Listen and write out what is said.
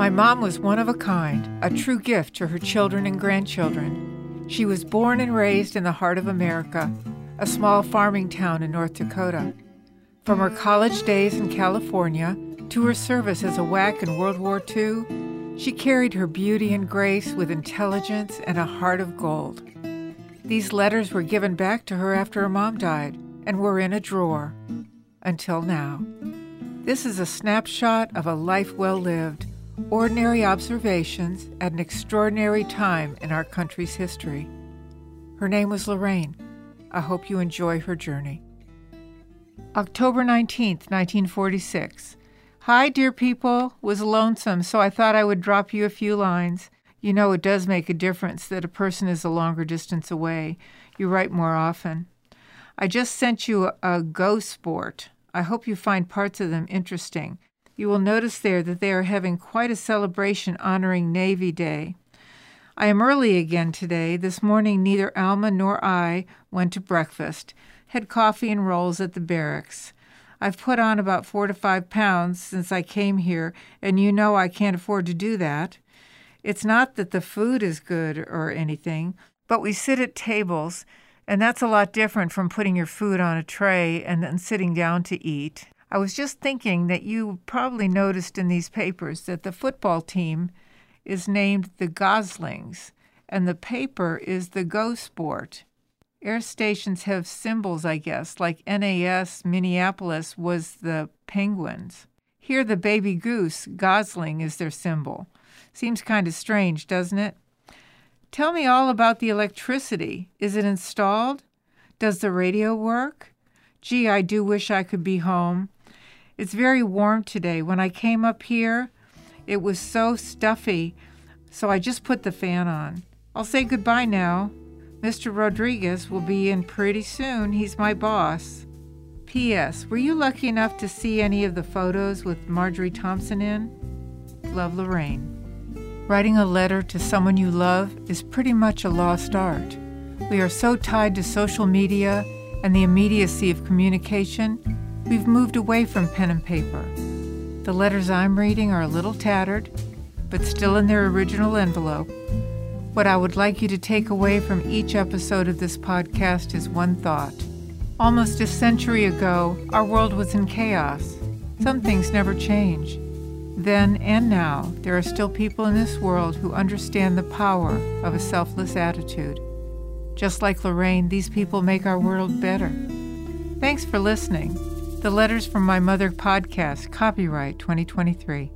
My mom was one of a kind, a true gift to her children and grandchildren. She was born and raised in the heart of America, a small farming town in North Dakota. From her college days in California to her service as a WAC in World War II, she carried her beauty and grace with intelligence and a heart of gold. These letters were given back to her after her mom died and were in a drawer. Until now. This is a snapshot of a life well lived ordinary observations at an extraordinary time in our country's history. Her name was Lorraine. I hope you enjoy her journey. October 19th, 1946. Hi, dear people. Was lonesome, so I thought I would drop you a few lines. You know, it does make a difference that a person is a longer distance away. You write more often. I just sent you a, a Gosport. I hope you find parts of them interesting. You will notice there that they are having quite a celebration honoring Navy Day. I am early again today. This morning, neither Alma nor I went to breakfast, had coffee and rolls at the barracks. I've put on about four to five pounds since I came here, and you know I can't afford to do that. It's not that the food is good or anything, but we sit at tables, and that's a lot different from putting your food on a tray and then sitting down to eat. I was just thinking that you probably noticed in these papers that the football team is named the Goslings and the paper is the Gosport. Air stations have symbols, I guess, like NAS Minneapolis was the Penguins. Here, the baby goose, Gosling, is their symbol. Seems kind of strange, doesn't it? Tell me all about the electricity. Is it installed? Does the radio work? Gee, I do wish I could be home. It's very warm today. When I came up here, it was so stuffy, so I just put the fan on. I'll say goodbye now. Mr. Rodriguez will be in pretty soon. He's my boss. P.S. Were you lucky enough to see any of the photos with Marjorie Thompson in? Love Lorraine. Writing a letter to someone you love is pretty much a lost art. We are so tied to social media and the immediacy of communication We've moved away from pen and paper. The letters I'm reading are a little tattered, but still in their original envelope. What I would like you to take away from each episode of this podcast is one thought. Almost a century ago, our world was in chaos. Some things never change. Then and now, there are still people in this world who understand the power of a selfless attitude. Just like Lorraine, these people make our world better. Thanks for listening. The Letters from My Mother podcast, copyright 2023.